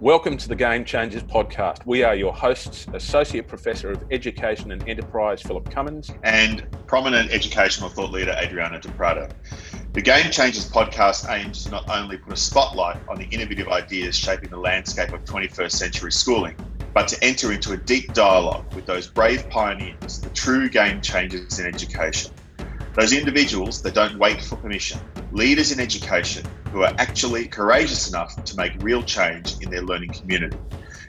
Welcome to the Game Changers podcast. We are your hosts, Associate Professor of Education and Enterprise Philip Cummins, and prominent educational thought leader Adriana de Prada. The Game Changers podcast aims to not only put a spotlight on the innovative ideas shaping the landscape of 21st century schooling, but to enter into a deep dialogue with those brave pioneers, the true game changers in education. Those individuals that don't wait for permission, leaders in education who are actually courageous enough to make real change in their learning community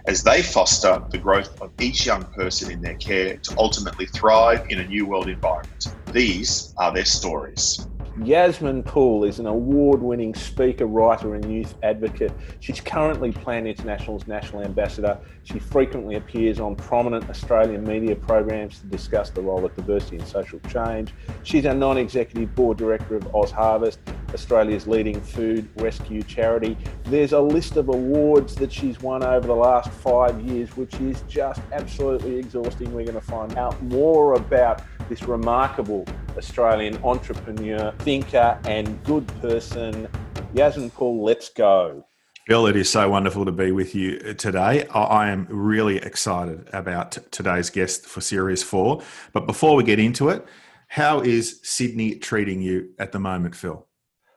as they foster the growth of each young person in their care to ultimately thrive in a new world environment. These are their stories. Yasmin Poole is an award winning speaker, writer, and youth advocate. She's currently Plan International's national ambassador. She frequently appears on prominent Australian media programs to discuss the role of diversity in social change. She's a non executive board director of OzHarvest, Australia's leading food rescue charity. There's a list of awards that she's won over the last five years, which is just absolutely exhausting. We're going to find out more about this remarkable Australian entrepreneur, thinker, and good person. Yasmin Poole, let's go. Phil, it is so wonderful to be with you uh, today. I am really excited about today's guest for Series 4. But before we get into it, how is Sydney treating you at the moment, Phil?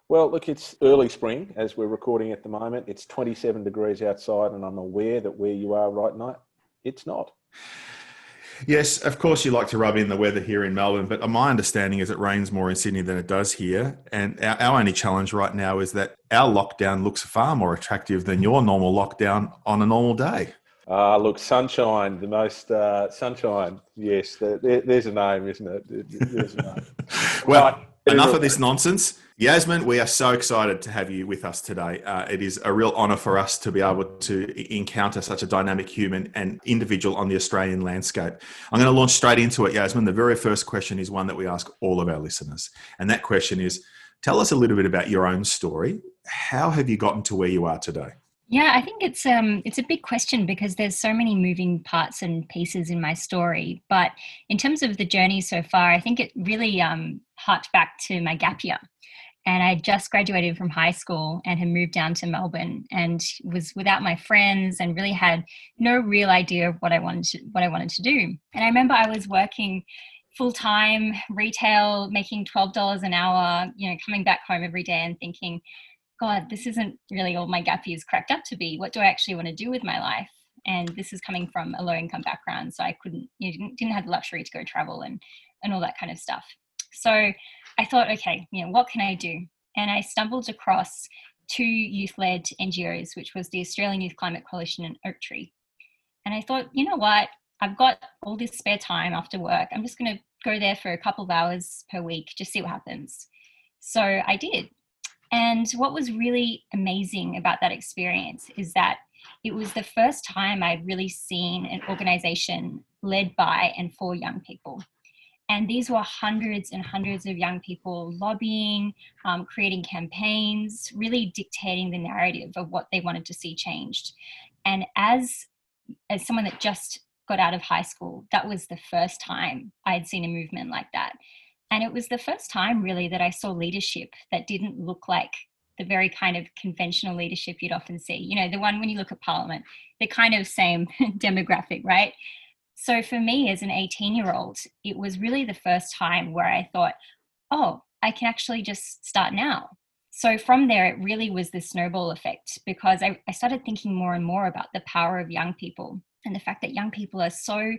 Well, look, it's early spring as we're recording at the moment. It's 27 degrees outside, and I'm aware that where you are right now, it's not. Yes, of course, you like to rub in the weather here in Melbourne, but my understanding is it rains more in Sydney than it does here. And our, our, only challenge right now is that our lockdown looks far more attractive than your normal lockdown on a normal day. Ah, uh, look, sunshine, the most uh, sunshine. Yes, there, there's a name, isn't it? Name. well, right. enough of this nonsense. Yasmin, we are so excited to have you with us today. Uh, it is a real honour for us to be able to encounter such a dynamic human and individual on the Australian landscape. I'm going to launch straight into it, Yasmin. The very first question is one that we ask all of our listeners. And that question is tell us a little bit about your own story. How have you gotten to where you are today? Yeah, I think it's um it's a big question because there's so many moving parts and pieces in my story. But in terms of the journey so far, I think it really um harked back to my gap year and I just graduated from high school and had moved down to Melbourne and was without my friends and really had no real idea of what I wanted to, what I wanted to do. And I remember I was working full time retail, making twelve dollars an hour. You know, coming back home every day and thinking, God, this isn't really all my gap years cracked up to be. What do I actually want to do with my life? And this is coming from a low income background, so I couldn't, you know, didn't, didn't have the luxury to go travel and and all that kind of stuff. So I thought, okay, you know, what can I do? And I stumbled across two youth led NGOs, which was the Australian Youth Climate Coalition and Oaktree. And I thought, you know what? I've got all this spare time after work. I'm just going to go there for a couple of hours per week, just see what happens. So I did. And what was really amazing about that experience is that it was the first time I'd really seen an organization led by and for young people. And these were hundreds and hundreds of young people lobbying, um, creating campaigns, really dictating the narrative of what they wanted to see changed. And as as someone that just got out of high school, that was the first time I had seen a movement like that. And it was the first time really that I saw leadership that didn't look like the very kind of conventional leadership you'd often see. You know, the one when you look at Parliament, the kind of same demographic, right? So for me as an 18 year old, it was really the first time where I thought, oh, I can actually just start now. So from there, it really was the snowball effect because I, I started thinking more and more about the power of young people and the fact that young people are so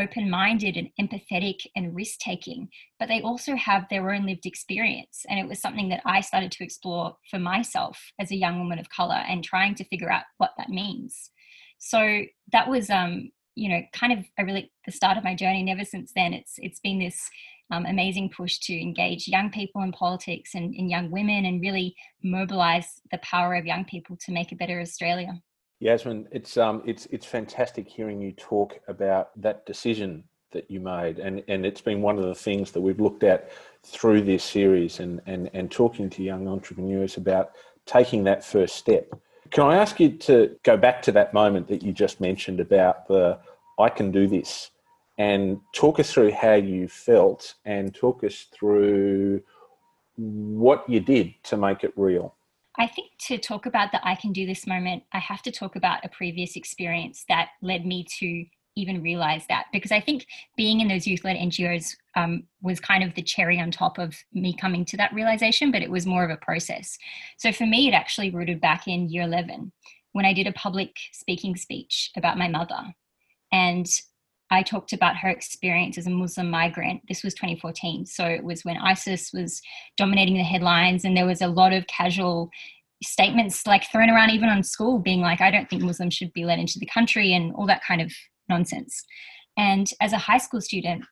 open minded and empathetic and risk taking, but they also have their own lived experience. And it was something that I started to explore for myself as a young woman of color and trying to figure out what that means. So that was um, you know kind of a really the start of my journey and ever since then it's it's been this um, amazing push to engage young people in politics and, and young women and really mobilize the power of young people to make a better australia. Yasmin it's um it's it's fantastic hearing you talk about that decision that you made. And and it's been one of the things that we've looked at through this series and and and talking to young entrepreneurs about taking that first step can I ask you to go back to that moment that you just mentioned about the I can do this and talk us through how you felt and talk us through what you did to make it real? I think to talk about the I can do this moment, I have to talk about a previous experience that led me to even realize that because I think being in those youth led NGOs um, was kind of the cherry on top of me coming to that realization, but it was more of a process. So for me, it actually rooted back in year 11 when I did a public speaking speech about my mother. And I talked about her experience as a Muslim migrant. This was 2014. So it was when ISIS was dominating the headlines, and there was a lot of casual statements like thrown around even on school being like i don't think muslims should be let into the country and all that kind of nonsense. And as a high school student,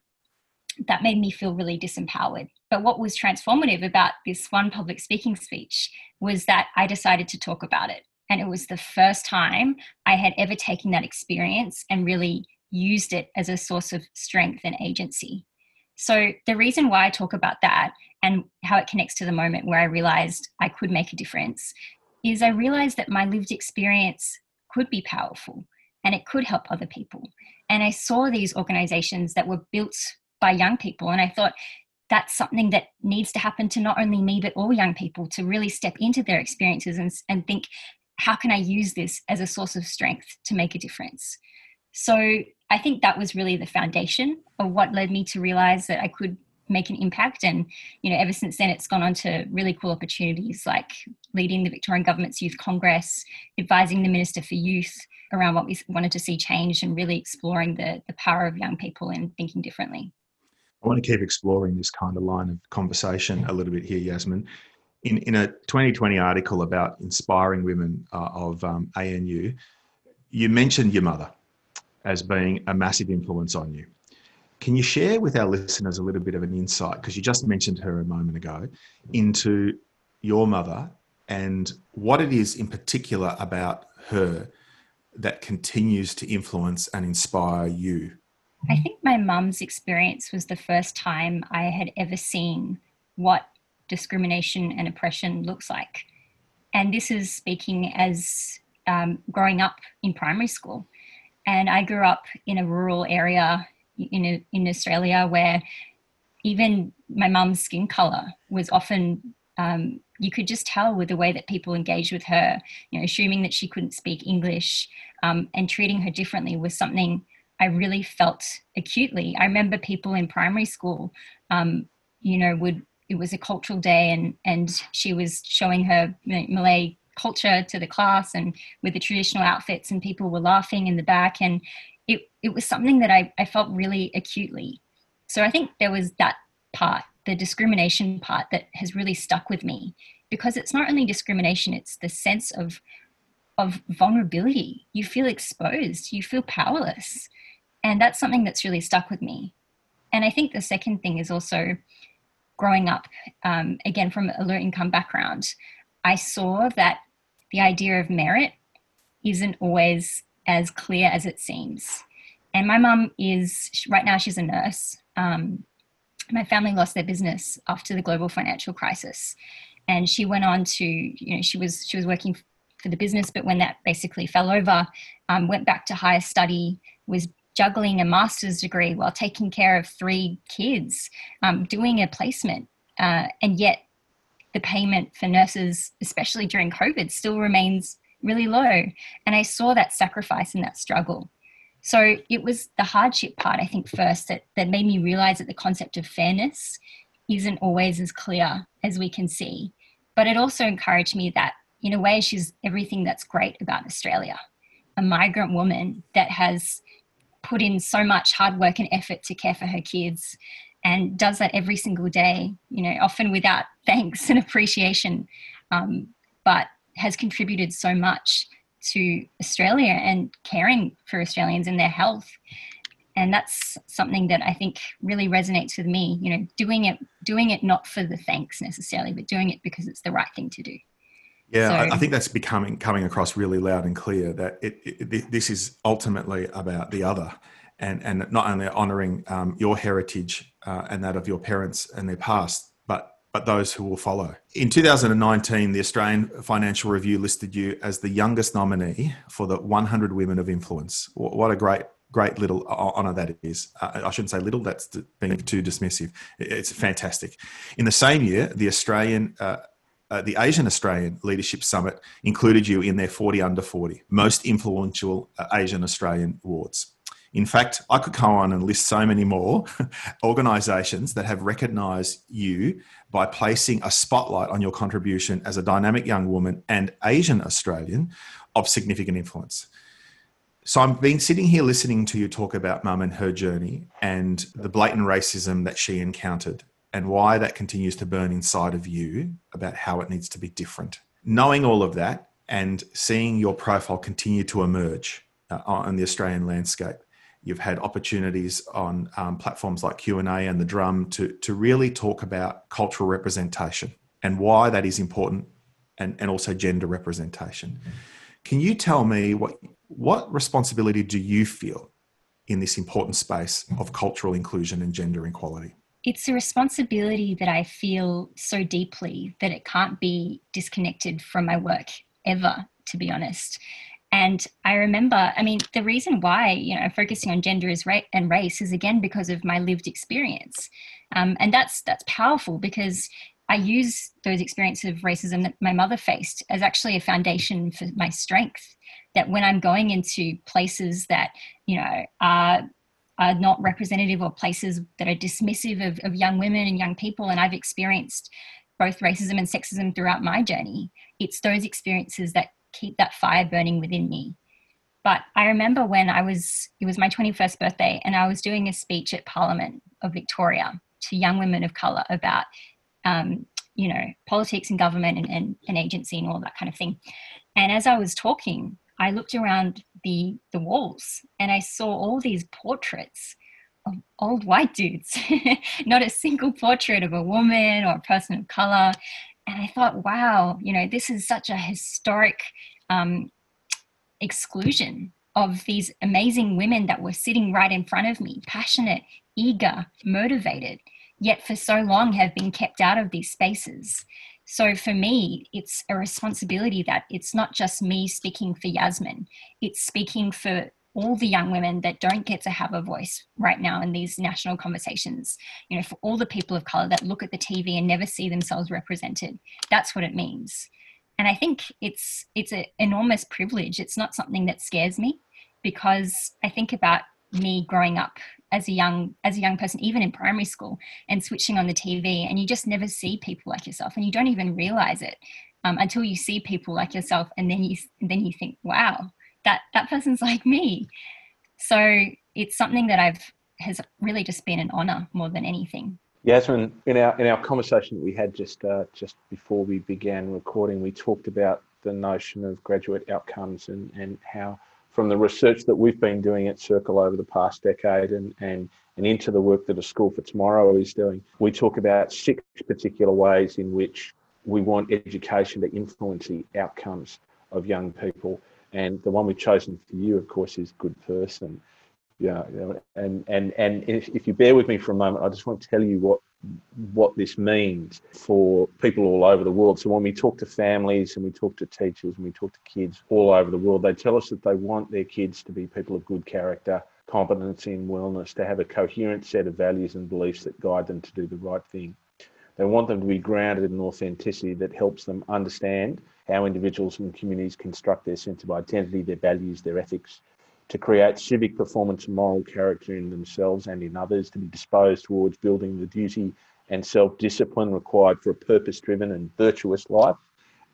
that made me feel really disempowered. But what was transformative about this one public speaking speech was that I decided to talk about it. And it was the first time I had ever taken that experience and really used it as a source of strength and agency. So, the reason why I talk about that and how it connects to the moment where I realized I could make a difference is I realized that my lived experience could be powerful and it could help other people. And I saw these organizations that were built by young people, and I thought that's something that needs to happen to not only me, but all young people to really step into their experiences and, and think, how can I use this as a source of strength to make a difference? So I think that was really the foundation of what led me to realize that I could make an impact and you know ever since then it's gone on to really cool opportunities like leading the victorian government's youth congress advising the minister for youth around what we wanted to see change and really exploring the, the power of young people and thinking differently. I want to keep exploring this kind of line of conversation a little bit here, Yasmin. In, in a 2020 article about inspiring women uh, of um, ANU, you mentioned your mother as being a massive influence on you. Can you share with our listeners a little bit of an insight, because you just mentioned her a moment ago, into your mother and what it is in particular about her that continues to influence and inspire you? I think my mum's experience was the first time I had ever seen what discrimination and oppression looks like. And this is speaking as um, growing up in primary school. And I grew up in a rural area in, a, in Australia where even my mum's skin color was often um, you could just tell with the way that people engaged with her, you know, assuming that she couldn't speak English um, and treating her differently was something I really felt acutely. I remember people in primary school, um, you know, would it was a cultural day and and she was showing her Malay culture to the class and with the traditional outfits and people were laughing in the back and it it was something that I, I felt really acutely. So I think there was that part the discrimination part that has really stuck with me. Because it's not only discrimination it's the sense of of vulnerability. You feel exposed you feel powerless. And that's something that's really stuck with me. And i think the second thing is also growing up um, again from a low income background i saw that the idea of merit isn't always as clear as it seems. And my mum is right now she's a nurse um, my family lost their business after the global financial crisis. And she went on to you know she was she was working for the business but when that basically fell over um, went back to higher study was juggling a master's degree while taking care of three kids um, doing a placement. Uh, and yet the payment for nurses especially during covid still remains really low. And i saw that sacrifice and that struggle so it was the hardship part, I think, first that, that made me realize that the concept of fairness isn't always as clear as we can see. But it also encouraged me that, in a way, she's everything that's great about Australia a migrant woman that has put in so much hard work and effort to care for her kids and does that every single day, you know, often without thanks and appreciation, um, but has contributed so much to Australia and caring for Australians and their health. And that's something that I think really resonates with me, you know, doing it doing it not for the thanks necessarily, but doing it because it's the right thing to do. Yeah, so, I, I think that's becoming coming across really loud and clear that it, it, this is ultimately about the other, and and not only honouring um, your heritage uh, and that of your parents and their past, but those who will follow. In 2019, the Australian Financial Review listed you as the youngest nominee for the 100 Women of Influence. What a great, great little honour that is. Uh, I shouldn't say little, that's being too dismissive. It's fantastic. In the same year, the Australian uh, uh, the Asian Australian Leadership Summit included you in their 40 under 40 most influential uh, Asian Australian awards. In fact, I could go on and list so many more organisations that have recognised you by placing a spotlight on your contribution as a dynamic young woman and Asian Australian of significant influence. So I've been sitting here listening to you talk about mum and her journey and the blatant racism that she encountered and why that continues to burn inside of you about how it needs to be different. Knowing all of that and seeing your profile continue to emerge uh, on the Australian landscape, you've had opportunities on um, platforms like Q&A and the Drum to, to really talk about cultural representation and why that is important and, and also gender representation. Can you tell me what, what responsibility do you feel in this important space of cultural inclusion and gender equality? it's a responsibility that I feel so deeply that it can't be disconnected from my work ever, to be honest. And I remember, I mean, the reason why you know focusing on gender is ra- and race is again because of my lived experience, um, and that's that's powerful because I use those experiences of racism that my mother faced as actually a foundation for my strength. That when I'm going into places that you know are are not representative or places that are dismissive of, of young women and young people. And I've experienced both racism and sexism throughout my journey. It's those experiences that keep that fire burning within me. But I remember when I was, it was my 21st birthday, and I was doing a speech at Parliament of Victoria to young women of colour about, um, you know, politics and government and, and, and agency and all that kind of thing. And as I was talking, I looked around the the walls and I saw all these portraits of old white dudes, not a single portrait of a woman or a person of color. And I thought, wow, you know, this is such a historic um, exclusion of these amazing women that were sitting right in front of me, passionate, eager, motivated, yet for so long have been kept out of these spaces. So for me, it's a responsibility that it's not just me speaking for Yasmin, it's speaking for all the young women that don't get to have a voice right now in these national conversations you know for all the people of color that look at the tv and never see themselves represented. That's what it means. And i think it's it's an enormous privilege. It's not something that scares me because i think about me growing up as a young as a young person even in primary school and switching on the tv and you just never see people like yourself and you don't even realize it um, until you see people like yourself and then you then you think wow that that person's like me so it's something that i've has really just been an honor more than anything Yasmin, in our in our conversation that we had just uh, just before we began recording, we talked about the notion of graduate outcomes and, and how from the research that we've been doing at Circle over the past decade and, and, and into the work that a School for Tomorrow is doing, we talk about six particular ways in which we want education to influence the outcomes of young people. And the one we've chosen for you, of course, is good person. Yeah, and and and if, if you bear with me for a moment, I just want to tell you what what this means for people all over the world. So when we talk to families and we talk to teachers and we talk to kids all over the world, they tell us that they want their kids to be people of good character, competency and wellness, to have a coherent set of values and beliefs that guide them to do the right thing. They want them to be grounded in authenticity that helps them understand how individuals and communities construct their sense of identity, their values, their ethics, to create civic performance and moral character in themselves and in others, to be disposed towards building the duty and self discipline required for a purpose driven and virtuous life.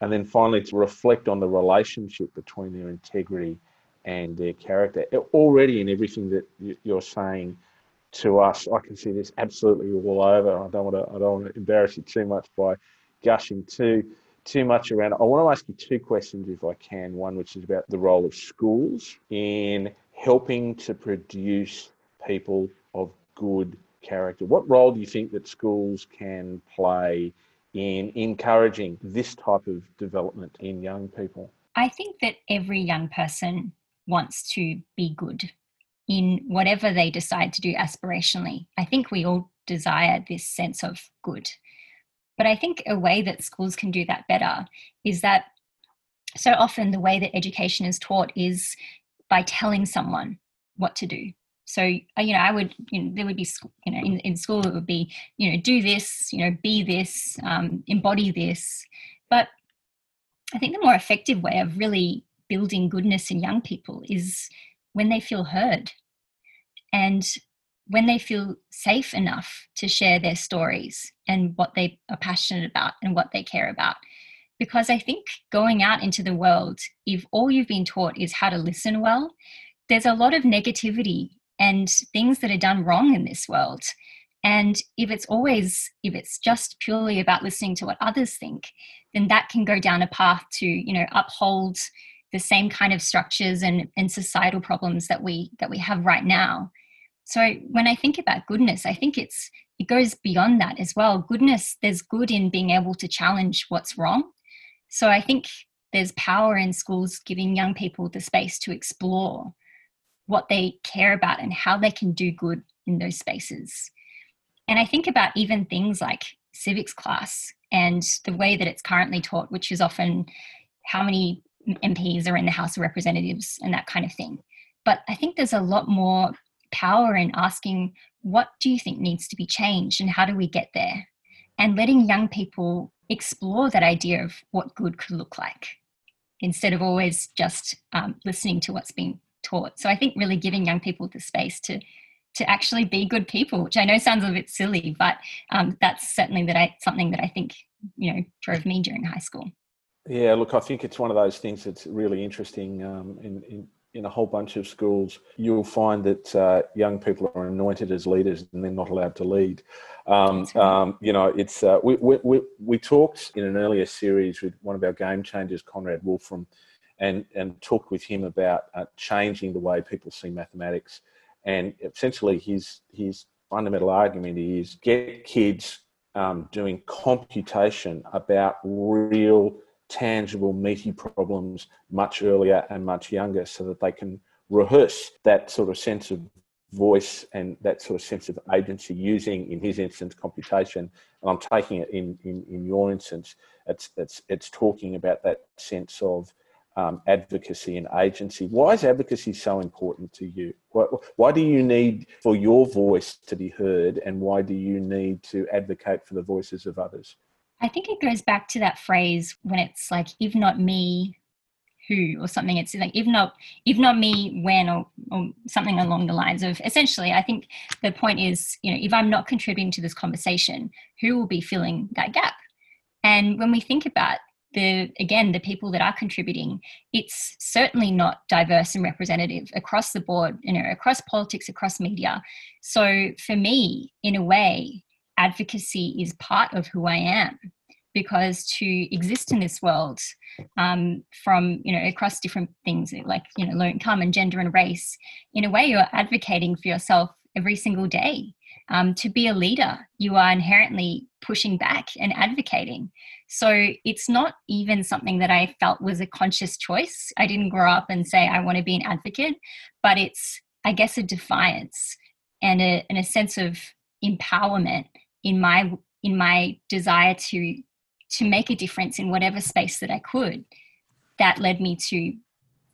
And then finally, to reflect on the relationship between their integrity and their character. Already, in everything that you're saying to us, I can see this absolutely all over. I don't want to, I don't want to embarrass you too much by gushing too too much around. I want to ask you two questions, if I can. One, which is about the role of schools in helping to produce people of good character. What role do you think that schools can play in encouraging this type of development in young people? I think that every young person wants to be good in whatever they decide to do aspirationally. I think we all desire this sense of good. But I think a way that schools can do that better is that so often the way that education is taught is by telling someone what to do. So, uh, you know, I would, you know, there would be, you know, in, in school it would be, you know, do this, you know, be this, um, embody this. But I think the more effective way of really building goodness in young people is when they feel heard and when they feel safe enough to share their stories and what they are passionate about and what they care about. Because I think going out into the world, if all you've been taught is how to listen well, there's a lot of negativity and things that are done wrong in this world. And if it's always, if it's just purely about listening to what others think, then that can go down a path to, you know, uphold the same kind of structures and, and societal problems that we that we have right now. So when I think about goodness, I think it's it goes beyond that as well. Goodness, there's good in being able to challenge what's wrong. So I think there's power in schools giving young people the space to explore what they care about and how they can do good in those spaces. And I think about even things like civics class and the way that it's currently taught, which is often how many MPs are in the House of Representatives and that kind of thing. But I think there's a lot more power in asking, what do you think needs to be changed and how do we get there? And letting young people explore that idea of what good could look like instead of always just um, listening to what's being taught. So I think really giving young people the space to to actually be good people, which I know sounds a bit silly, but um, that's certainly that I something that I think you know drove me during high school. Yeah, look, I think it's one of those things that's really interesting um, in, in, in a whole bunch of schools. You'll find that uh, young people are anointed as leaders and they're not allowed to lead. Um, right. um, you know, it's uh, we, we, we, we, talked in an earlier series with one of our game changers, Conrad Wolfram, and, and talked with him about uh, changing the way people see mathematics. And essentially, his, his fundamental argument is get kids um, doing computation about real tangible, meaty problems much earlier and much younger so that they can rehearse that sort of sense of voice and that sort of sense of agency using, in his instance, computation. And I'm taking it in, in, in your instance, it's, it's, it's talking about that sense of um, advocacy and agency. Why is advocacy so important to you? Why, why do you need for your voice to be heard and why do you need to advocate for the voices of others? I think it goes back to that phrase when it's like, if not me, who or something. It's like if not if not me, when or, or something along the lines of essentially. I think the point is, you know, if I'm not contributing to this conversation, who will be filling that gap? And when we think about the again the people that are contributing, it's certainly not diverse and representative across the board, you know, across politics, across media. So for me, in a way, advocacy is part of who I am because to exist in this world um, from you know across different things like you know low income and gender and race in a way you're advocating for yourself every single day. Um, to be a leader you are inherently pushing back and advocating. So it's not even something that i felt was a conscious choice. I didn't grow up and say i want to be an advocate but it's i guess a defiance and a, and a sense of empowerment in my in my desire to to make a difference in whatever space that I could that led me to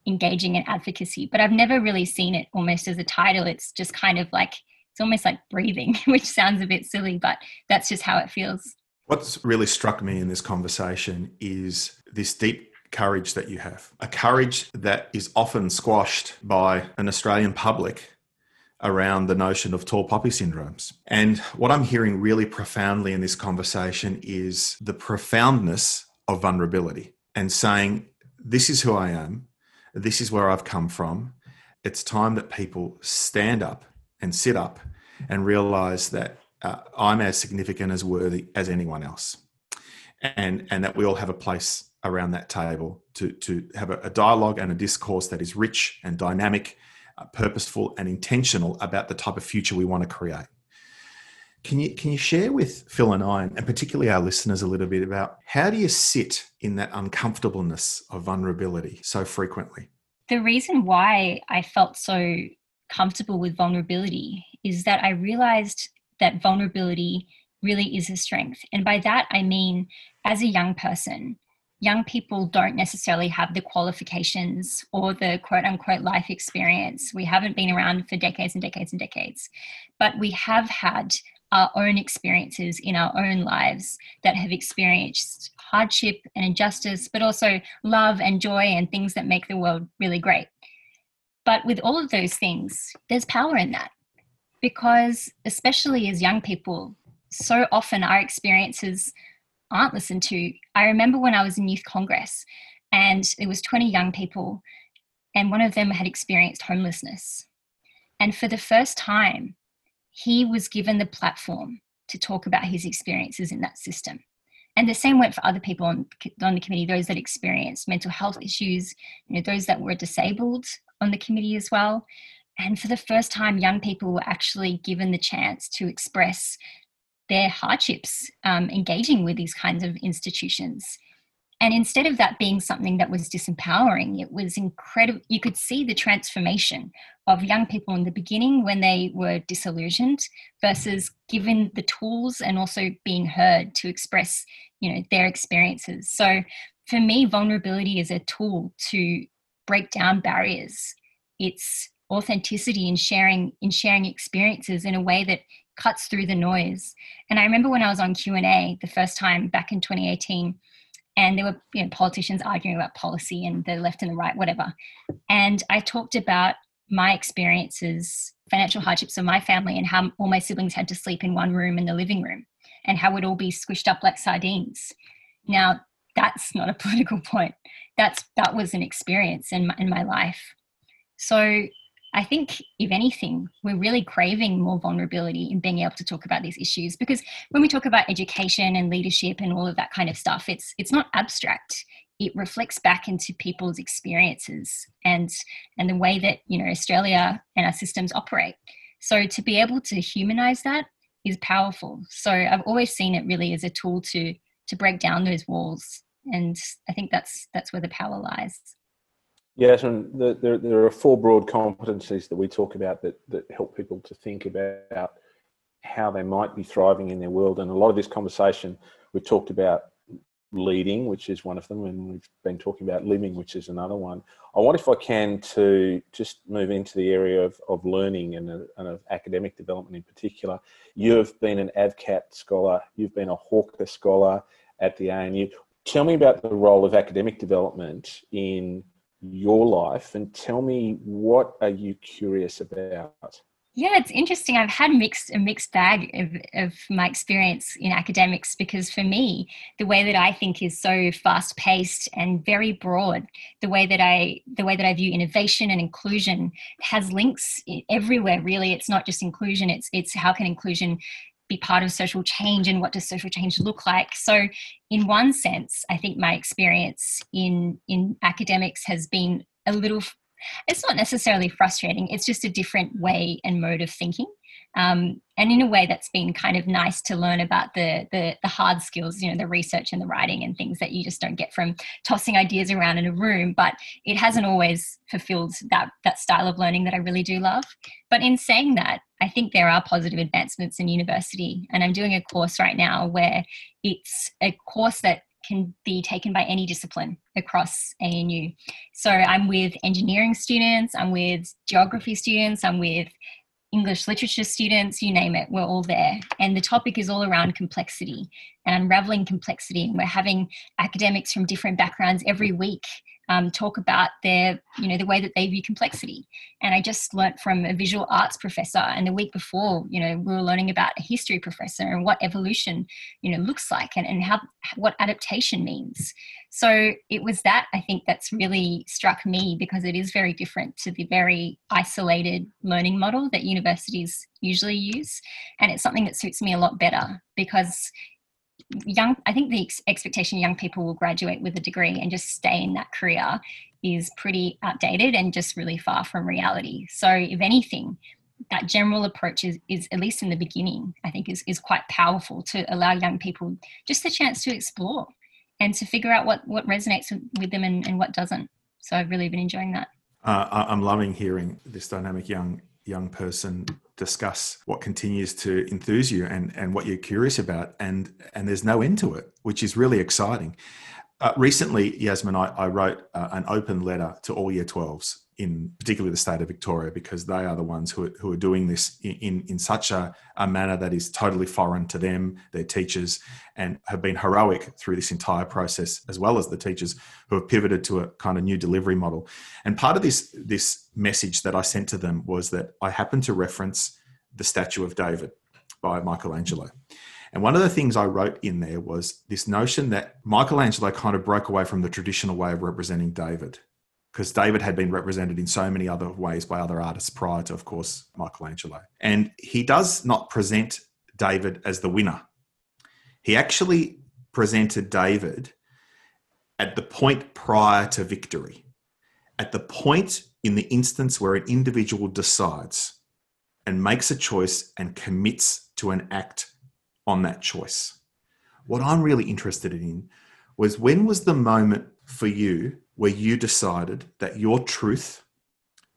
engaging in advocacy. But I've never really seen it almost as a title. It's just kind of like it's almost like breathing which sounds a bit silly but that's just how it feels. What's really struck me in this conversation is this deep courage that you have a courage that is often squashed by an Australian public around the notion of tall poppy syndromes. And what I'm hearing really profoundly in this conversation is the profoundness of vulnerability and saying, This is who I am, this is where I've come from. It's time that people stand up and sit up and realize that uh, I'm as significant as worthy as anyone else. And, and that we all have a place around that table to, to have a, a dialogue and a discourse that is rich and dynamic Uh, purposeful and intentional about the type of future we want to create. Can you can you share with Phil and I, and particularly our listeners, a little bit about how do you sit in that uncomfortableness of vulnerability so frequently? The reason why I felt so comfortable with vulnerability is that I realized that vulnerability really is a strength. And by that, I mean, as a young person, young people don't necessarily have the qualifications or the quote unquote life experience. We haven't been around for decades and decades and decades, but we have had our own experiences in our own lives that have experienced hardship and injustice, but also love and joy and things that make the world really great. But with all of those things, there's power in that because, especially as young people, so often our experiences aren't listened to. I remember when I was in Youth Congress and it was 20 young people, and one of them had experienced homelessness. And for the first time, he was given the platform to talk about his experiences in that system. And the same went for other people on, on the committee, those that experienced mental health issues, you know, those that were disabled on the committee as well. And for the first time, young people were actually given the chance to express their hardships um, engaging with these kinds of institutions. And instead of that being something that was disempowering, it was incredible. You could see the transformation of young people in the beginning when they were disillusioned versus given the tools and also being heard to express, you know, their experiences. So for me, vulnerability is a tool to break down barriers. It's authenticity in sharing in sharing experiences in a way that cuts through the noise. And I remember when I was on Q&A the first time back in 2018 and there were you know, politicians arguing about policy and the left and the right whatever. And I talked about my experiences, financial hardships of my family and how all my siblings had to sleep in one room in the living room and how we'd all be squished up like sardines. Now, that's not a political point. That's that was an experience in my, in my life. So I think, if anything, we're really craving more vulnerability in being able to talk about these issues because when we talk about education and leadership and all of that kind of stuff, it's it's not abstract. It reflects back into people's experiences and and the way that you know Australia and our systems operate. So to be able to humanize that is powerful. So I've always seen it really as a tool to to break down those walls, and I think that's that's where the power lies. Yes, and the, there, there are four broad competencies that we talk about that, that help people to think about how they might be thriving in their world. And a lot of this conversation, we've talked about leading, which is one of them, and we've been talking about living, which is another one. I want, if I can, to just move into the area of, of learning and, and of academic development in particular. You have been an AVCAT scholar, you've been a Hawker scholar at the ANU. Tell me about the role of academic development in your life and tell me what are you curious about? Yeah it's interesting. I've had mixed a mixed bag of, of my experience in academics because for me the way that i think is so fast paced and very broad the way that i the way that i view innovation and inclusion has links everywhere really. It's not just inclusion it's it's how can inclusion be part of social change and what does social change look like. So in one sense i think my experience in in academics has been a little it's not necessarily frustrating it's just a different way and mode of thinking um, and in a way that's been kind of nice to learn about the, the, the hard skills you know the research and the writing and things that you just don't get from tossing ideas around in a room but it hasn't always fulfilled that that style of learning that i really do love but in saying that i think there are positive advancements in university and i'm doing a course right now where it's a course that can be taken by any discipline across ANU. So I'm with engineering students, I'm with geography students, I'm with English literature students, you name it, we're all there. And the topic is all around complexity and unraveling complexity. And we're having academics from different backgrounds every week um, talk about their, you know, the way that they view complexity. And I just learnt from a visual arts professor, and the week before, you know, we were learning about a history professor and what evolution, you know, looks like and, and how what adaptation means. So it was that I think that's really struck me because it is very different to the very isolated learning model that universities usually use, and it's something that suits me a lot better because young i think the ex- expectation young people will graduate with a degree and just stay in that career is pretty outdated and just really far from reality. So if anything that general approach is, is at least in the beginning i think is, is quite powerful to allow young people just the chance to explore and to figure out what what resonates with, them and, and what doesn't. So i've really been enjoying that. Uh, i'm loving hearing this dynamic young young person discuss what continues to enthuse you and, and what you're curious about and and there's no end to it which is really exciting. Uh, recently yasmin i, I wrote uh, an open letter to all year 12s in particularly the state of Victoria because they are the ones who are, who are doing this in, in, such a, a manner that is totally foreign to them, their teachers, and have been heroic through this entire process, as well as the teachers who have pivoted to a kind of new delivery model. And part of this, this message that I sent to them was that I happened to reference the statue of David by Michelangelo. And one of the things I wrote in there was this notion that Michelangelo kind of broke away from the traditional way of representing David because David had been represented in so many other ways by other artists prior to, of course, Michelangelo. And he does not present David as the winner. He actually presented David at the point prior to victory, at the point in the instance where an individual decides and makes a choice and commits to an act on that choice. What I'm really interested in was when was the moment for you where you decided that your truth,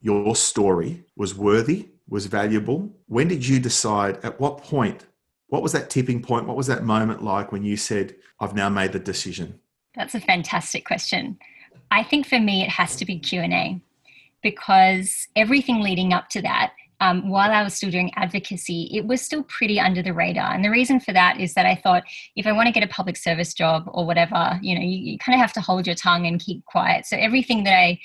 your story was worthy, was valuable? When did you decide? At what point? What was that tipping point? What was that moment like when you said, I've now made the decision? That's a fantastic question. I think for me it has to be Q&A because everything leading up to that um, while I was still doing advocacy, it was still pretty under the radar. And the reason for that is that I thought if I want to get a public service job or whatever, you know, you, you kind of have to hold your tongue and keep quiet. So everything that I,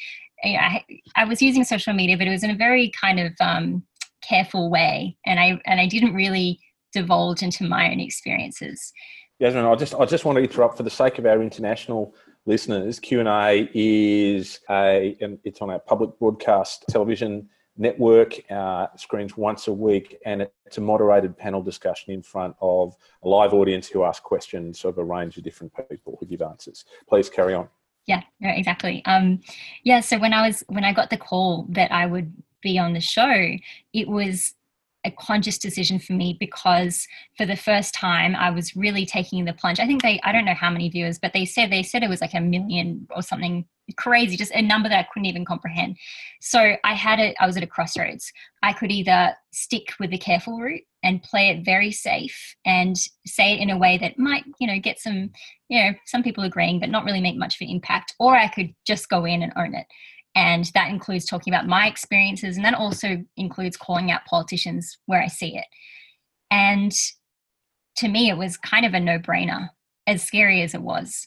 I, I was using social media, but it was in a very kind of um, careful way, and I and I didn't really divulge into my own experiences. Yasmin, I just I just want to interrupt for the sake of our international listeners. Q and A is a it's on our public broadcast television network uh, screens once a week, and it's a moderated panel discussion in front of a live audience who ask questions of a range of different people who give answers. Please carry on. Yeah, no, exactly. Um, yeah, so when I was when I got the call that I would be on the show, it was a conscious decision for me because for the first time I was really taking the plunge. I think they I don't know how many viewers, but they said they said it was like a million or something crazy, just a number that I couldn't even comprehend. So I had it, I was at a crossroads. I could either stick with the careful route and play it very safe and say it in a way that might, you know, get some, you know, some people agreeing, but not really make much of an impact, or I could just go in and own it. And that includes talking about my experiences, and that also includes calling out politicians where I see it. And to me, it was kind of a no brainer, as scary as it was.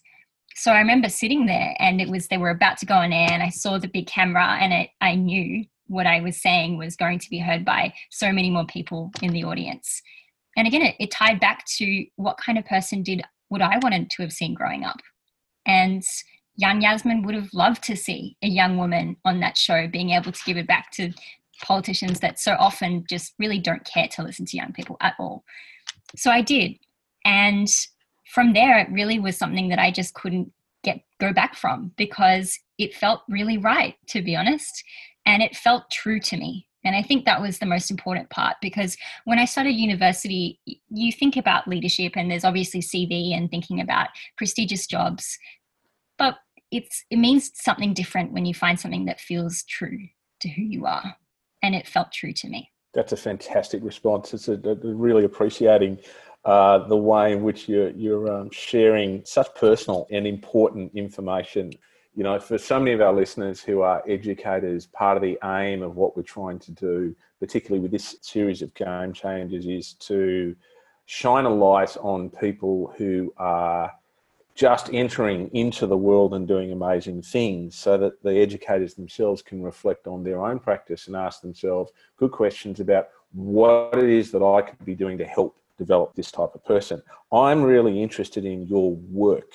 So I remember sitting there, and it was they were about to go on air, and I saw the big camera, and it, I knew what I was saying was going to be heard by so many more people in the audience. And again, it, it tied back to what kind of person did what I wanted to have seen growing up. And young Yasmin would have loved to see a young woman on that show being able to give it back to politicians that so often just really don't care to listen to young people at all. So I did. And from there, it really was something that I just couldn't get go back from because it felt really right, to be honest. And it felt true to me. And I think that was the most important part because when I started university, you think about leadership and there's obviously CV and thinking about prestigious jobs but it's it means something different when you find something that feels true to who you are. And it felt true to me. That's a fantastic response. It's a, a really appreciating uh, the way in which you're, you're um, sharing such personal and important information. You know for so many of our listeners who are educators part of the aim of what we're trying to do particularly with this series of game changers is to shine a light on people who are just entering into the world and doing amazing things so that the educators themselves can reflect on their own practice and ask themselves good questions about what it is that I could be doing to help develop this type of person. I'm really interested in your work.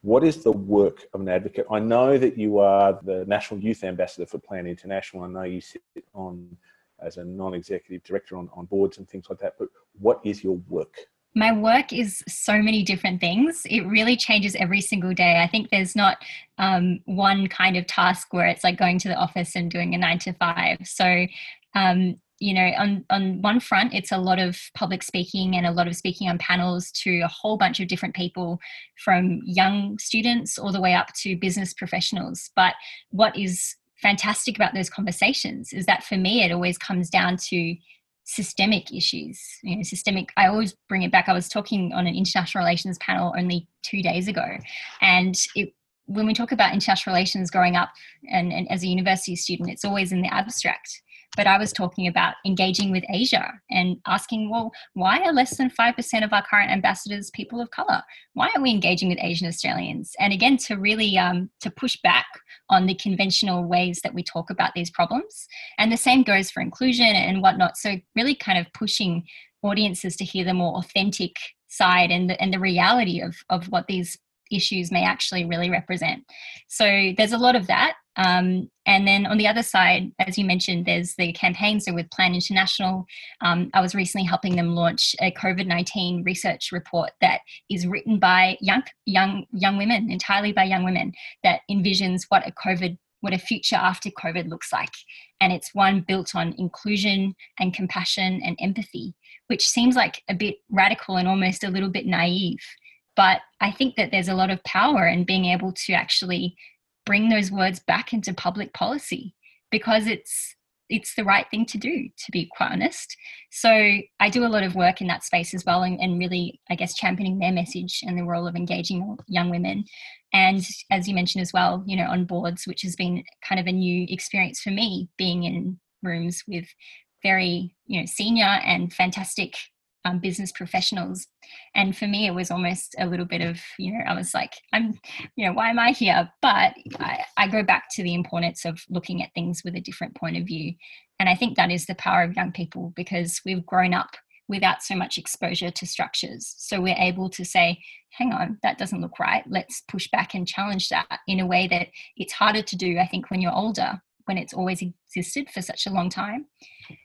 What is the work of an advocate? I know that you are the National Youth Ambassador for Plan International. I know you sit on as a non-executive director on, on boards and things like that, but what is your work? My work is so many different things. It really changes every single day. I think there's not um, one kind of task where it's like going to the office and doing a nine to five. So, um, you know, on, on one front, it's a lot of public speaking and a lot of speaking on panels to a whole bunch of different people from young students all the way up to business professionals. But what is fantastic about those conversations is that for me, it always comes down to systemic issues you know systemic i always bring it back i was talking on an international relations panel only two days ago and it when we talk about international relations growing up and, and as a university student, it's always in the abstract but I was talking about engaging with Asia and asking, well, why are less than 5% of our current ambassadors people of color? Why aren't we engaging with Asian Australians? And again, to really um, to push back on the conventional ways that we talk about these problems. And the same goes for inclusion and whatnot. So really kind of pushing audiences to hear the more authentic side and the, and the reality of, of what these issues may actually really represent. So there's a lot of that. Um, and then on the other side, as you mentioned, there's the campaign. So with Plan International, um, I was recently helping them launch a COVID nineteen research report that is written by young young young women, entirely by young women, that envisions what a COVID what a future after COVID looks like. And it's one built on inclusion and compassion and empathy, which seems like a bit radical and almost a little bit naive. But I think that there's a lot of power in being able to actually bring those words back into public policy because it's it's the right thing to do to be quite honest. So i do a lot of work in that space as well and, and, really i guess championing their message and the role of engaging young women. And as you mentioned as well you know on boards which has been kind of a new experience for me being in rooms with very you know senior and fantastic um, business professionals. And for me, it was almost a little bit of, you know, I was like, I'm, you know, why am I here? But I, I go back to the importance of looking at things with a different point of view. And I think that is the power of young people because we've grown up without so much exposure to structures. So we're able to say, hang on, that doesn't look right. Let's push back and challenge that in a way that it's harder to do, I think, when you're older when it's always existed for such a long time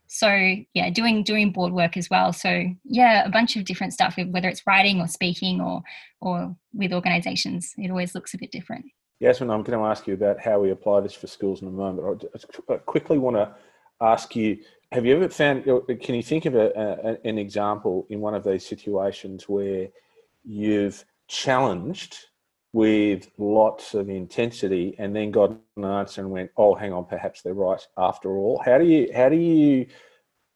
so yeah doing doing board work as well so yeah a bunch of different stuff whether it's writing or speaking or or with organizations it always looks a bit different Yasmin, I'm going to ask you about how we apply this for schools in a moment. I quickly want to ask you: Have you ever found? Can you think of a, a, an example in one of these situations where you've challenged with lots of intensity and then got an answer and went, oh, hang on, perhaps they're right after all. How do you how do you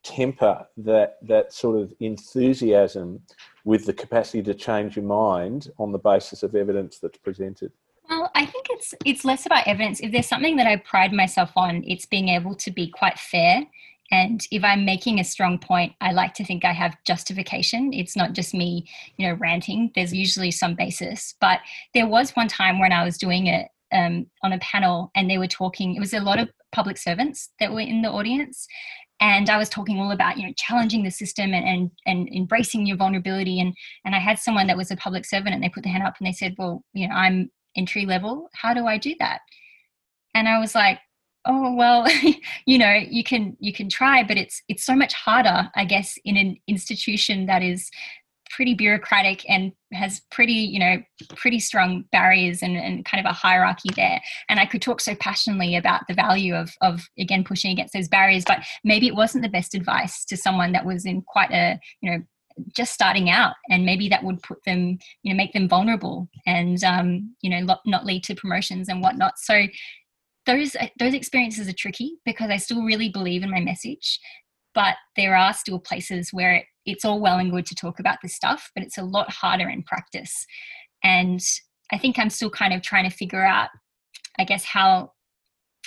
temper that that sort of enthusiasm with the capacity to change your mind on the basis of evidence that's presented? Well, I think it's it's less about evidence. If there's something that I pride myself on, it's being able to be quite fair and if i'm making a strong point i like to think i have justification. It's not just me you know ranting. There's usually some basis. But there was one time when i was doing it um, on a panel and they were talking it was a lot of public servants that were in the audience. And i was talking all about you know challenging the system and, and and embracing your vulnerability. And and i had someone that was a public servant and they put their hand up and they said well you know i'm entry level. How do i do that? And i was like oh well you know you can you can try but it's it's so much harder i guess in an institution that is pretty bureaucratic and has pretty you know pretty strong barriers and, and kind of a hierarchy there. And i could talk so passionately about the value of of again pushing against those barriers but maybe it wasn't the best advice to someone that was in quite a you know just starting out and maybe that would put them you know make them vulnerable and um, you know not lead to promotions and whatnot. So those uh, those experiences are tricky because I still really believe in my message, but there are still places where it, it's all well and good to talk about this stuff, but it's a lot harder in practice. And I think I'm still kind of trying to figure out, I guess, how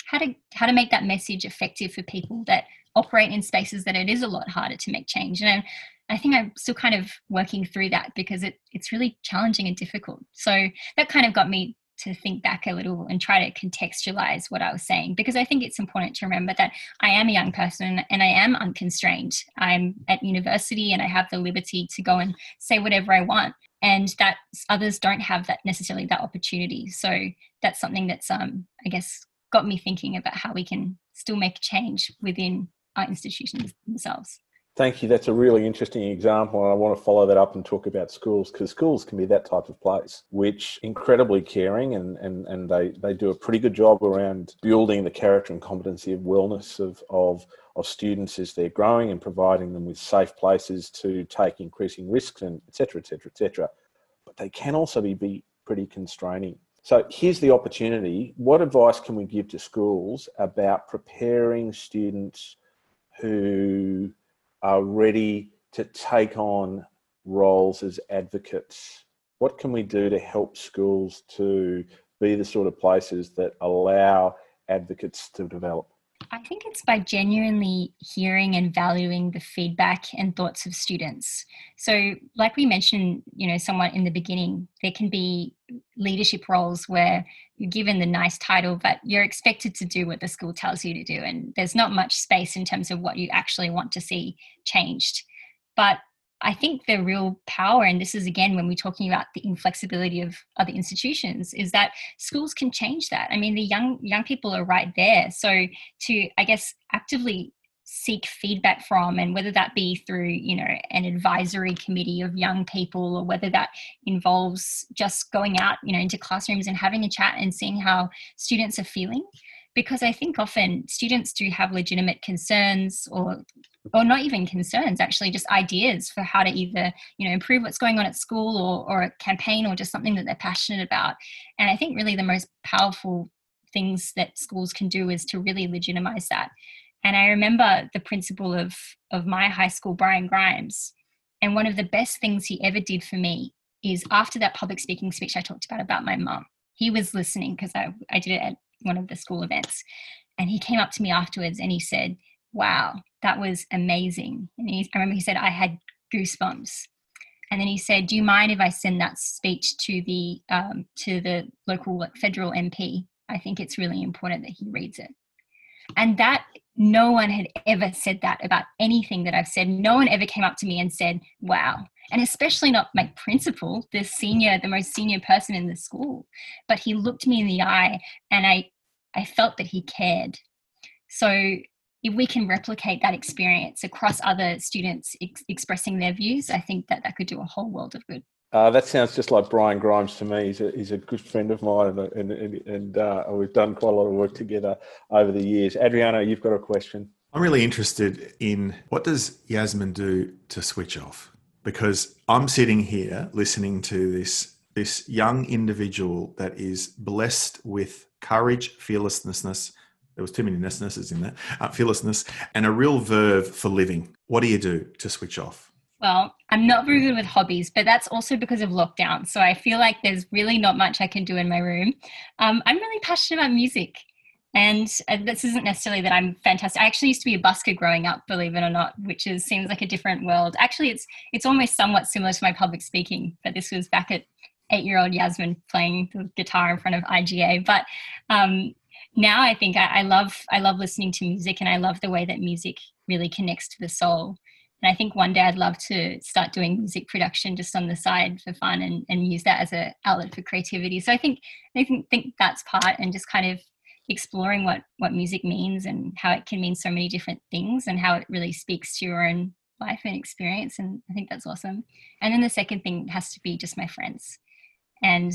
how to how to make that message effective for people that operate in spaces that it is a lot harder to make change. And I, I think I'm still kind of working through that because it, it's really challenging and difficult. So that kind of got me to think back a little and try to contextualize what I was saying because I think it's important to remember that I am a young person and I am unconstrained. I'm at university and I have the liberty to go and say whatever I want and that others don't have that necessarily that opportunity. So that's something that's um I guess got me thinking about how we can still make change within our institutions themselves. Thank you. That's a really interesting example. And I want to follow that up and talk about schools because schools can be that type of place, which incredibly caring and, and, and they, they do a pretty good job around building the character and competency of wellness of, of, of students as they're growing and providing them with safe places to take increasing risks and et cetera, et cetera, et cetera. But they can also be, be pretty constraining. So here's the opportunity. What advice can we give to schools about preparing students who are ready to take on roles as advocates? What can we do to help schools to be the sort of places that allow advocates to develop? I think it's by genuinely hearing and valuing the feedback and thoughts of students. So, like we mentioned, you know, somewhat in the beginning, there can be leadership roles where you're given the nice title, but you're expected to do what the school tells you to do. And there's not much space in terms of what you actually want to see changed. But I think the real power, and this is again when we're talking about the inflexibility of other institutions, is that schools can change that. I mean, the young young people are right there. So to I guess actively seek feedback from and whether that be through you know an advisory committee of young people or whether that involves just going out you know into classrooms and having a chat and seeing how students are feeling because i think often students do have legitimate concerns or or not even concerns actually just ideas for how to either you know improve what's going on at school or, or a campaign or just something that they're passionate about. And i think really the most powerful things that schools can do is to really legitimize that. And i remember the principal of of my high school brian grimes and one of the best things he ever did for me is after that public speaking speech i talked about about my mum he was listening because I, I did it at one of the school events and he came up to me afterwards and he said wow, that was amazing. And he, I remember he said, I had goosebumps. And then he said, "Do you mind if I send that speech to the um, to the local federal MP? I think it's really important that he reads it." And that no one had ever said that about anything that I've said. No one ever came up to me and said, "Wow," and especially not my principal, the senior, the most senior person in the school. But he looked me in the eye, and I I felt that he cared. So if we can replicate that experience across other students ex- expressing their views, I think that that could do a whole world of good. Uh, that sounds just like Brian Grimes to me. He's a, he's a good friend of mine, and, and, and uh, we've done quite a lot of work together over the years. Adriano, you've got a question. I'm really interested in what does Yasmin do to switch off? Because I'm sitting here listening to this this young individual that is blessed with courage, fearlessness, there was too many nessnesses in there. Uh, fearlessness and a real verve for living. What do you do to switch off? Well, I'm not very good with hobbies, but that's also because of lockdown. So I feel like there's really not much I can do in my room. Um, I'm really passionate about music. And uh, this isn't necessarily that I'm fantastic. I actually used to be a busker growing up, believe it or not, which is seems like a different world. Actually, it's it's almost somewhat similar to my public speaking, but this was back at eight-year-old Yasmin playing the guitar in front of IGA. But um, now I think I, I love I love listening to music and I love the way that music really connects to the soul. And I think one day I'd love to start doing music production just on the side for fun and, and use that as an outlet for creativity. So I think I think, think that's part and just kind of exploring what what music means and how it can mean so many different things and how it really speaks to your own life and experience. And I think that's awesome. And then the second thing has to be just my friends. And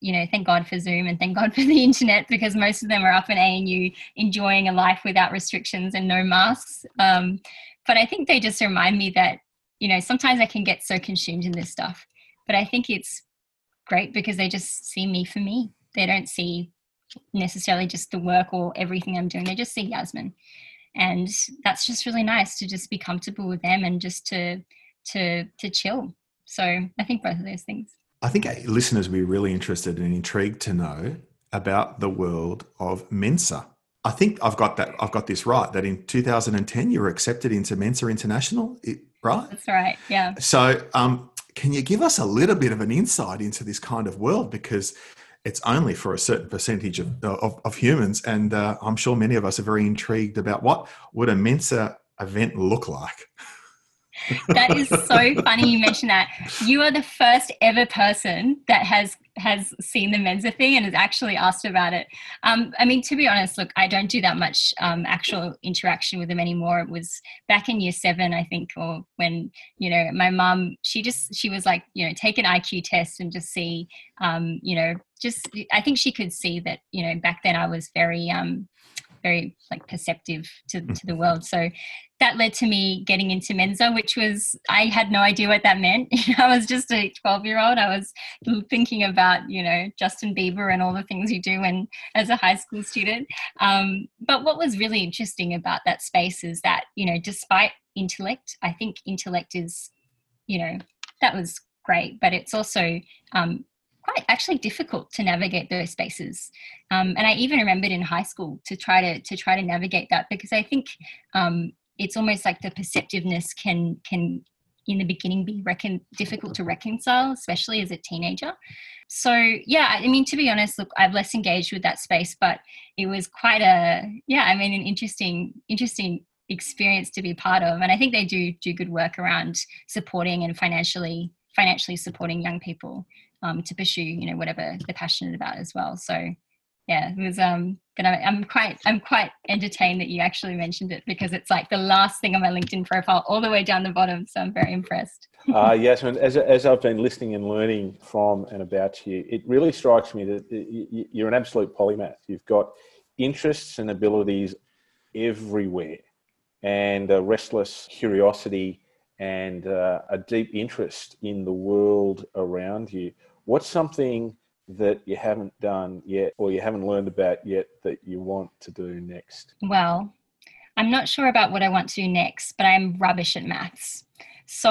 you know, thank God for Zoom and thank God for the internet because most of them are up in ANU enjoying a life without restrictions and no masks. Um, but I think they just remind me that, you know, sometimes I can get so consumed in this stuff. But I think it's great because they just see me for me. They don't see necessarily just the work or everything I'm doing. They just see Yasmin. And that's just really nice to just be comfortable with them and just to to to chill. So I think both of those things. I think listeners will be really interested and intrigued to know about the world of Mensa. I think I've got that. I've got this right. That in 2010 you were accepted into Mensa International, right? That's right. Yeah. So, um, can you give us a little bit of an insight into this kind of world because it's only for a certain percentage of, of, of humans, and uh, I'm sure many of us are very intrigued about what would a Mensa event look like. that is so funny you mentioned that. You are the first ever person that has has seen the Mensa thing and has actually asked about it. Um, I mean, to be honest, look, I don't do that much um, actual interaction with them anymore. It was back in year seven, I think, or when you know my mum, she just she was like, you know, take an IQ test and just see, um, you know, just I think she could see that, you know, back then I was very um, very like perceptive to, to the world. So that led to me getting into Mensa, which was I had no idea what that meant. I was just a 12 year old. I was thinking about you know Justin Bieber and all the things you do when as a high school student. Um, but what was really interesting about that space is that you know despite intellect, I think intellect is you know that was great, but it's also um, quite actually difficult to navigate those spaces. Um, and I even remembered in high school to try to to try to navigate that because I think um, it's almost like the perceptiveness can can in the beginning be recon- difficult to reconcile, especially as a teenager. So yeah, I mean to be honest, look, I've less engaged with that space, but it was quite a yeah, I mean an interesting interesting experience to be part of, and I think they do do good work around supporting and financially financially supporting young people um, to pursue you know whatever they're passionate about as well. So yeah, it was um but I, am quite I'm quite entertained that you actually mentioned it because it's like the last thing on my LinkedIn profile all the way down the bottom. So I'm very impressed. uh, yes, and as, as I've been listening and learning from and about you, it really strikes me that you're an absolute polymath. You've got interests and abilities everywhere, and a restless curiosity and uh, a deep interest in the world around you. What's something that you haven't done yet or you haven't learned about yet that you want to do next? Well, I'm not sure about what I want to do next, but I'm rubbish at maths. So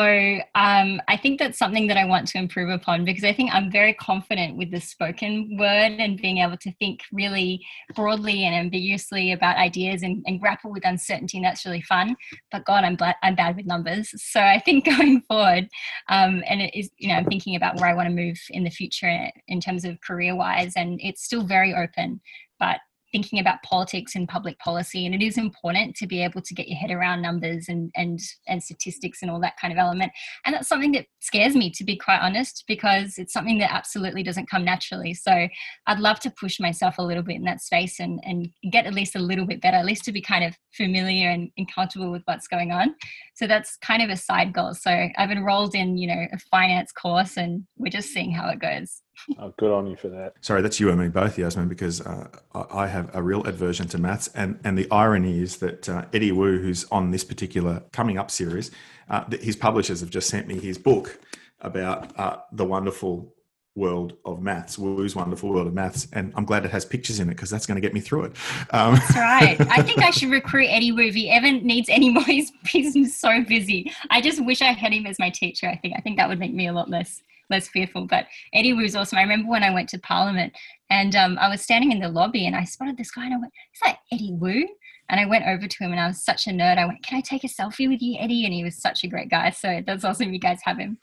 um, I think that's something that I want to improve upon because I think I'm very confident with the spoken word and being able to think really broadly and ambiguously about ideas and, and grapple with uncertainty. And that's really fun. But God, I'm, bad, I'm bad with numbers. So I think going forward, um, and it is, you know, I'm thinking about where I want to move in the future in terms of career wise, and it's still very open. But thinking about politics and public policy and it is important to be able to get your head around numbers and and and statistics and all that kind of element. And that's something that scares me to be quite honest because it's something that absolutely doesn't come naturally. So i'd love to push myself a little bit in that space and and get at least a little bit better at least to be kind of familiar and, and comfortable with what's going on. So that's kind of a side goal. So i've enrolled in you know a finance course and we're just seeing how it goes Oh, good on you for that. Sorry, that's you and me both, Yasmin, because uh, I have a real aversion to maths. And, and the irony is that uh, Eddie Woo, who's on this particular coming up series, uh, his publishers have just sent me his book about uh, the wonderful world of maths, Woo's wonderful world of maths. And I'm glad it has pictures in it because that's going to get me through it. Um, that's right. I think I should recruit Eddie Woo if he ever needs any more. He's, he's so busy. I just wish I had him as my teacher. I think I think that would make me a lot less less fearful. But Eddie was awesome. I remember when I went to Parliament and um, I was standing in the lobby and I spotted this guy and I went, "Is that Eddie Woo?" And I went over to him and I was such a nerd. I went, Can I take a selfie with you, Eddie? And he was such a great guy. So that's awesome you guys have him.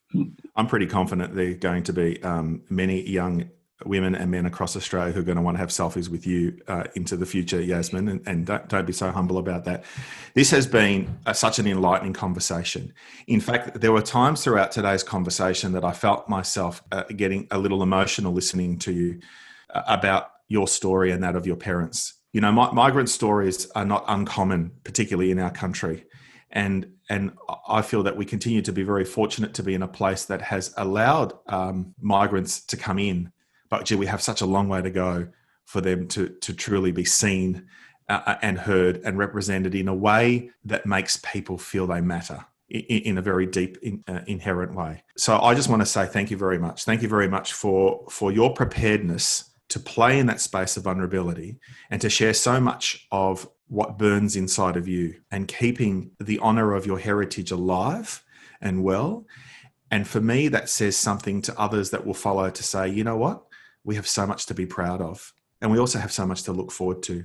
I'm pretty confident there are going to be um, many young women and men across Australia who are going to want to have selfies with you uh, into the future, Yasmin, and, and don't, don't, be so humble about that. This has been a, such an enlightening conversation. In fact, there were times throughout today's conversation that I felt myself uh, getting a little emotional listening to you uh, about your story and that of your parents. You know, mi- migrant stories are not uncommon, particularly in our country. And, and I feel that we continue to be very fortunate to be in a place that has allowed um, migrants to come in but gee, we have such a long way to go for them to to truly be seen uh, uh, and heard and represented in a way that makes people feel they matter in, a very deep uh, inherent way. So i just want to say thank you very much. Thank you very much for for your preparedness to play in that space of vulnerability and to share so much of what burns inside of you and keeping the honor of your heritage alive and well. And for me that says something to others that will follow to say you know what we have so much to be proud of. And we also have so much to look forward to.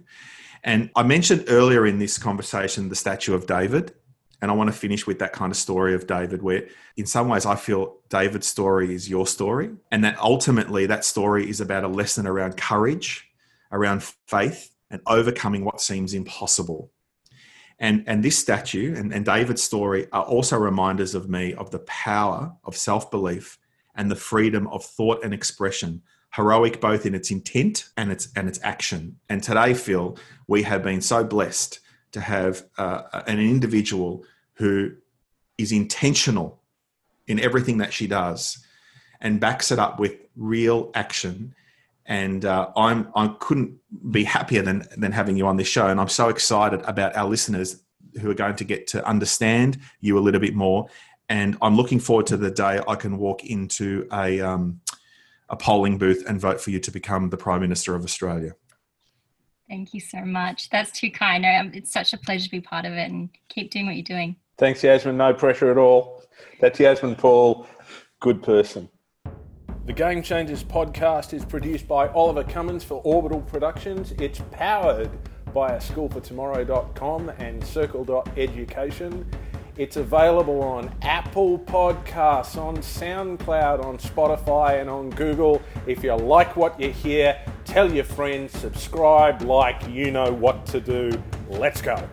And I mentioned earlier in this conversation the statue of David. And I want to finish with that kind of story of David, where in some ways I feel David's story is your story. And that ultimately that story is about a lesson around courage, around faith, and overcoming what seems impossible. And, and this statue and, and David's story are also reminders of me of the power of self belief and the freedom of thought and expression heroic both in its intent and its and its action. And today, Phil, we have been so blessed to have uh, an individual who is intentional in everything that she does and backs it up with real action. And uh, I'm I couldn't be happier than than having you on this show. And I'm so excited about our listeners who are going to get to understand you a little bit more. And I'm looking forward to the day I can walk into a um, a polling booth and vote for you to become the Prime Minister of Australia. Thank you so much. That's too kind. Um, it's such a pleasure to be part of it and keep doing what you're doing. Thanks, Yasmin. No pressure at all. That's Yasmin Poole, good person. The Game Changers podcast is produced by Oliver Cummins for Orbital Productions. It's powered by a schoolfortomorrow.com and circle.education. It's available on Apple Podcasts, on SoundCloud, on Spotify, and on Google. If you like what you hear, tell your friends, subscribe, like, you know what to do. Let's go.